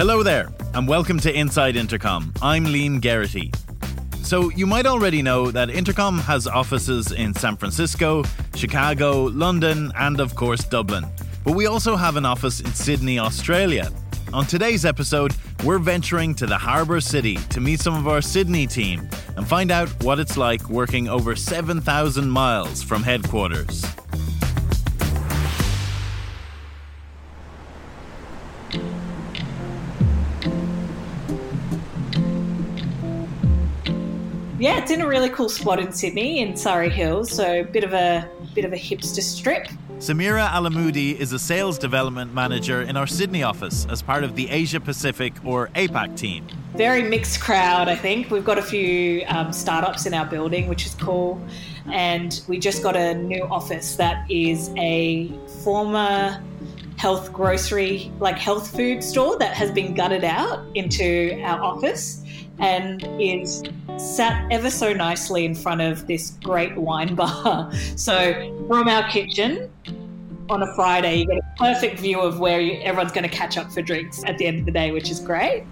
Hello there, and welcome to Inside Intercom. I'm Liam Geraghty. So, you might already know that Intercom has offices in San Francisco, Chicago, London, and of course, Dublin. But we also have an office in Sydney, Australia. On today's episode, we're venturing to the harbour city to meet some of our Sydney team and find out what it's like working over 7,000 miles from headquarters. Yeah, it's in a really cool spot in Sydney, in Surry Hills. So, bit of a bit of a hipster strip. Samira Alamoudi is a sales development manager in our Sydney office as part of the Asia Pacific or APAC team. Very mixed crowd, I think. We've got a few um, startups in our building, which is cool. And we just got a new office that is a former health grocery, like health food store that has been gutted out into our office and is sat ever so nicely in front of this great wine bar. So, from our kitchen on a Friday, you get a perfect view of where you, everyone's going to catch up for drinks at the end of the day, which is great.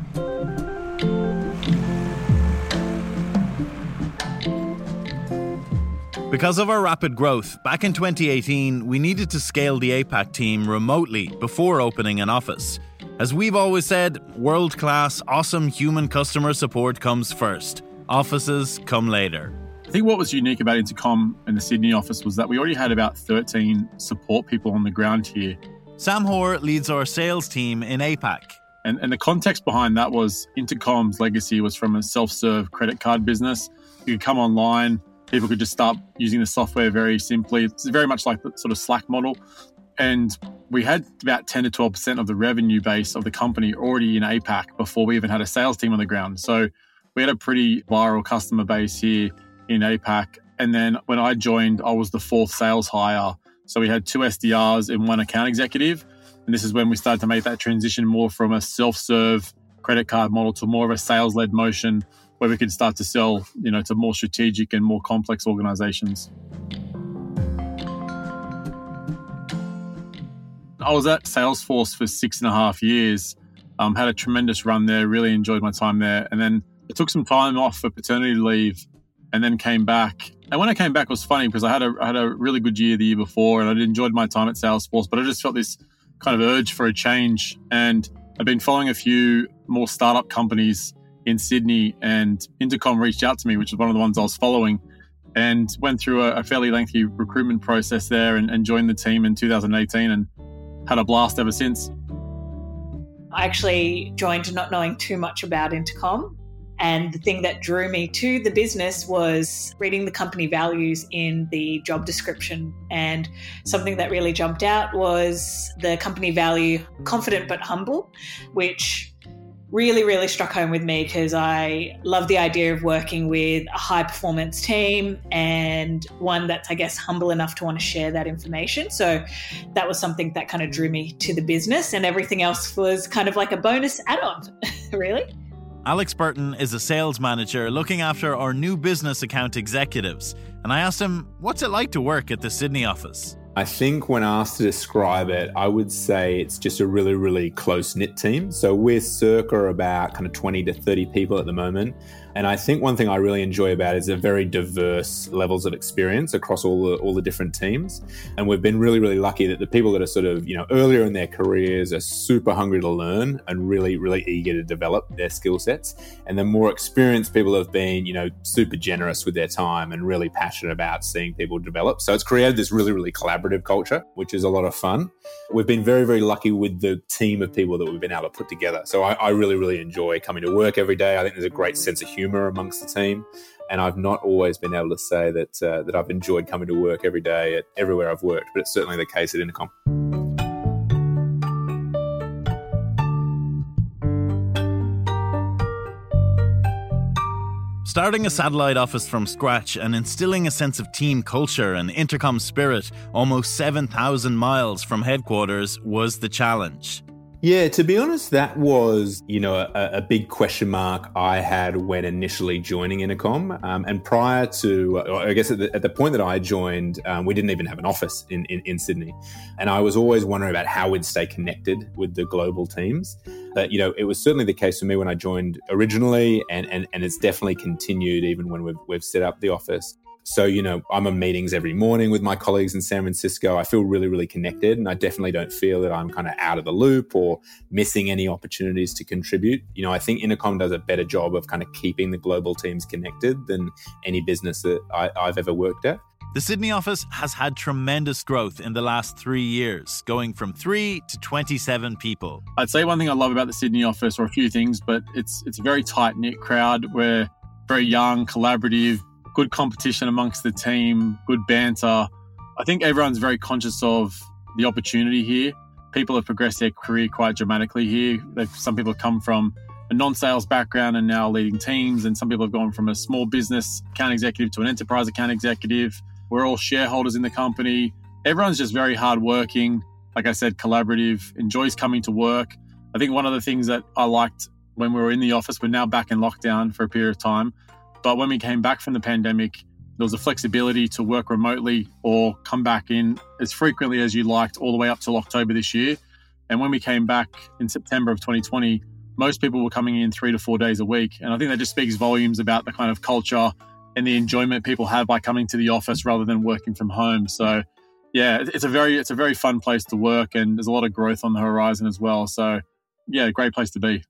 Because of our rapid growth, back in 2018, we needed to scale the APAC team remotely before opening an office. As we've always said, world class, awesome human customer support comes first. Offices come later. I think what was unique about Intercom in the Sydney office was that we already had about 13 support people on the ground here. Sam Hoare leads our sales team in APAC. And, and the context behind that was Intercom's legacy was from a self serve credit card business. You could come online, people could just start using the software very simply. It's very much like the sort of Slack model. And we had about 10 to 12% of the revenue base of the company already in APAC before we even had a sales team on the ground. So we had a pretty viral customer base here in APAC. And then when I joined, I was the fourth sales hire. So we had two SDRs and one account executive. And this is when we started to make that transition more from a self serve credit card model to more of a sales led motion where we could start to sell, you know, to more strategic and more complex organizations. I was at Salesforce for six and a half years. Um, had a tremendous run there. Really enjoyed my time there, and then I took some time off for paternity leave, and then came back. And when I came back, it was funny because I had a I had a really good year the year before, and I'd enjoyed my time at Salesforce. But I just felt this kind of urge for a change, and I've been following a few more startup companies in Sydney, and Intercom reached out to me, which is one of the ones I was following, and went through a, a fairly lengthy recruitment process there, and, and joined the team in 2018, and had a blast ever since. I actually joined not knowing too much about Intercom. And the thing that drew me to the business was reading the company values in the job description. And something that really jumped out was the company value confident but humble, which really, really struck home with me because I love the idea of working with a high performance team and one that's, I guess, humble enough to want to share that information. So that was something that kind of drew me to the business, and everything else was kind of like a bonus add on, really. Alex Burton is a sales manager looking after our new business account executives. And I asked him, what's it like to work at the Sydney office? I think when asked to describe it, I would say it's just a really, really close knit team. So we're circa about kind of 20 to 30 people at the moment. And I think one thing I really enjoy about is the very diverse levels of experience across all the all the different teams. And we've been really, really lucky that the people that are sort of, you know, earlier in their careers are super hungry to learn and really, really eager to develop their skill sets. And the more experienced people have been, you know, super generous with their time and really passionate about seeing people develop. So it's created this really, really collaborative culture, which is a lot of fun. We've been very, very lucky with the team of people that we've been able to put together. So I, I really, really enjoy coming to work every day. I think there's a great sense of humour amongst the team. And I've not always been able to say that uh, that I've enjoyed coming to work every day at everywhere I've worked, but it's certainly the case at Intercom. Starting a satellite office from scratch and instilling a sense of team culture and intercom spirit almost 7,000 miles from headquarters was the challenge. Yeah, to be honest, that was, you know, a, a big question mark I had when initially joining Intercom. Um, and prior to, I guess at the, at the, point that I joined, um, we didn't even have an office in, in, in, Sydney. And I was always wondering about how we'd stay connected with the global teams. But, you know, it was certainly the case for me when I joined originally, and, and, and it's definitely continued even when we've, we've set up the office. So, you know, I'm on meetings every morning with my colleagues in San Francisco. I feel really, really connected. And I definitely don't feel that I'm kind of out of the loop or missing any opportunities to contribute. You know, I think Intercom does a better job of kind of keeping the global teams connected than any business that I, I've ever worked at. The Sydney office has had tremendous growth in the last three years, going from three to 27 people. I'd say one thing I love about the Sydney office, or a few things, but it's it's a very tight knit crowd. We're very young, collaborative, good competition amongst the team, good banter. I think everyone's very conscious of the opportunity here. People have progressed their career quite dramatically here. They've, some people have come from a non-sales background and now leading teams, and some people have gone from a small business account executive to an enterprise account executive. We're all shareholders in the company. Everyone's just very hardworking. Like I said, collaborative, enjoys coming to work. I think one of the things that I liked when we were in the office, we're now back in lockdown for a period of time, but when we came back from the pandemic, there was a flexibility to work remotely or come back in as frequently as you liked all the way up till October this year. And when we came back in September of 2020, most people were coming in three to four days a week. And I think that just speaks volumes about the kind of culture and the enjoyment people have by coming to the office rather than working from home. So yeah, it's a very it's a very fun place to work and there's a lot of growth on the horizon as well. So yeah, great place to be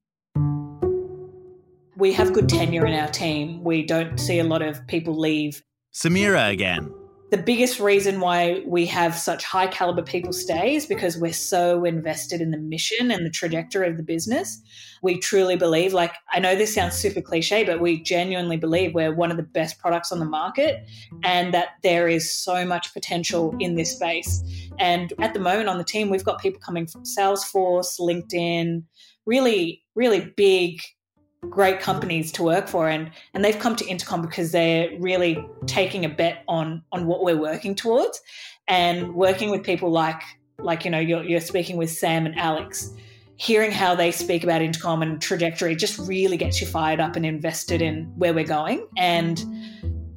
we have good tenure in our team. We don't see a lot of people leave. Samira again. The biggest reason why we have such high caliber people stay is because we're so invested in the mission and the trajectory of the business. We truly believe, like, I know this sounds super cliche, but we genuinely believe we're one of the best products on the market and that there is so much potential in this space. And at the moment on the team, we've got people coming from Salesforce, LinkedIn, really, really big great companies to work for and and they've come to intercom because they're really taking a bet on on what we're working towards. And working with people like like you know you're, you're speaking with sam and alex hearing how they speak about intercom and trajectory just really gets you fired up and invested in where we're going. And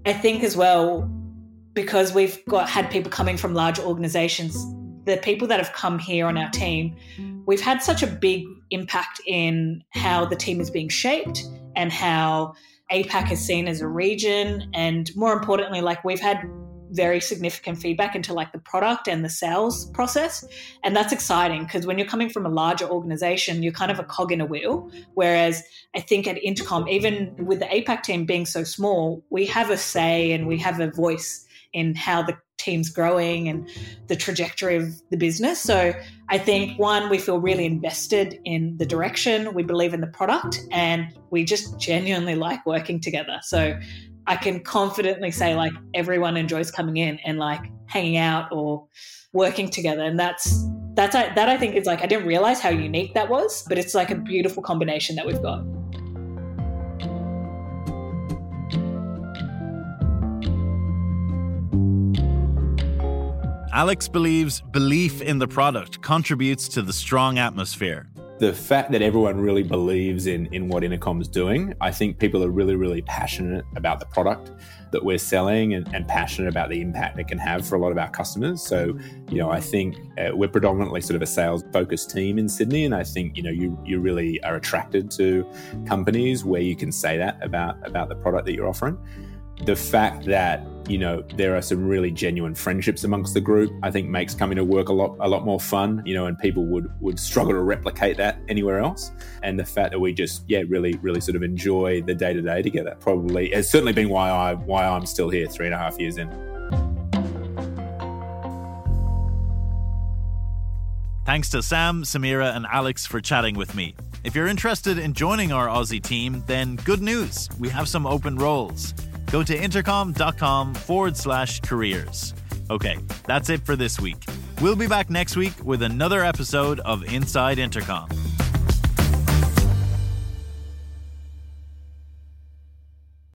i think as well because we've got had people coming from large organizations the people that have come here on our team we've had such a big impact in how the team is being shaped and how APAC is seen as a region. And more importantly, like we've had very significant feedback into like the product and the sales process. And that's exciting because when you're coming from a larger organization, you're kind of a cog in a wheel. Whereas I think at Intercom, even with the APAC team being so small, we have a say and we have a voice in how the team's growing and the trajectory of the business. So I think one, we feel really invested in the direction, we believe in the product, and we just genuinely like working together. So I can confidently say like everyone enjoys coming in and like hanging out or working together. And that's that's that I think is like I didn't realize how unique that was, but it's like a beautiful combination that we've got. Alex believes belief in the product contributes to the strong atmosphere. The fact that everyone really believes in, in what Intercom's doing, I think people are really, really passionate about the product that we're selling and, and passionate about the impact it can have for a lot of our customers. So, you know, I think uh, we're predominantly sort of a sales focused team in Sydney. And I think, you know, you, you really are attracted to companies where you can say that about, about the product that you're offering the fact that you know there are some really genuine friendships amongst the group i think makes coming to work a lot a lot more fun you know and people would would struggle to replicate that anywhere else and the fact that we just yeah really really sort of enjoy the day to day together probably has certainly been why i why i'm still here three and a half years in Thanks to Sam, Samira, and Alex for chatting with me. If you're interested in joining our Aussie team, then good news. We have some open roles go to intercom.com forward slash careers. Okay, that's it for this week. We'll be back next week with another episode of Inside Intercom.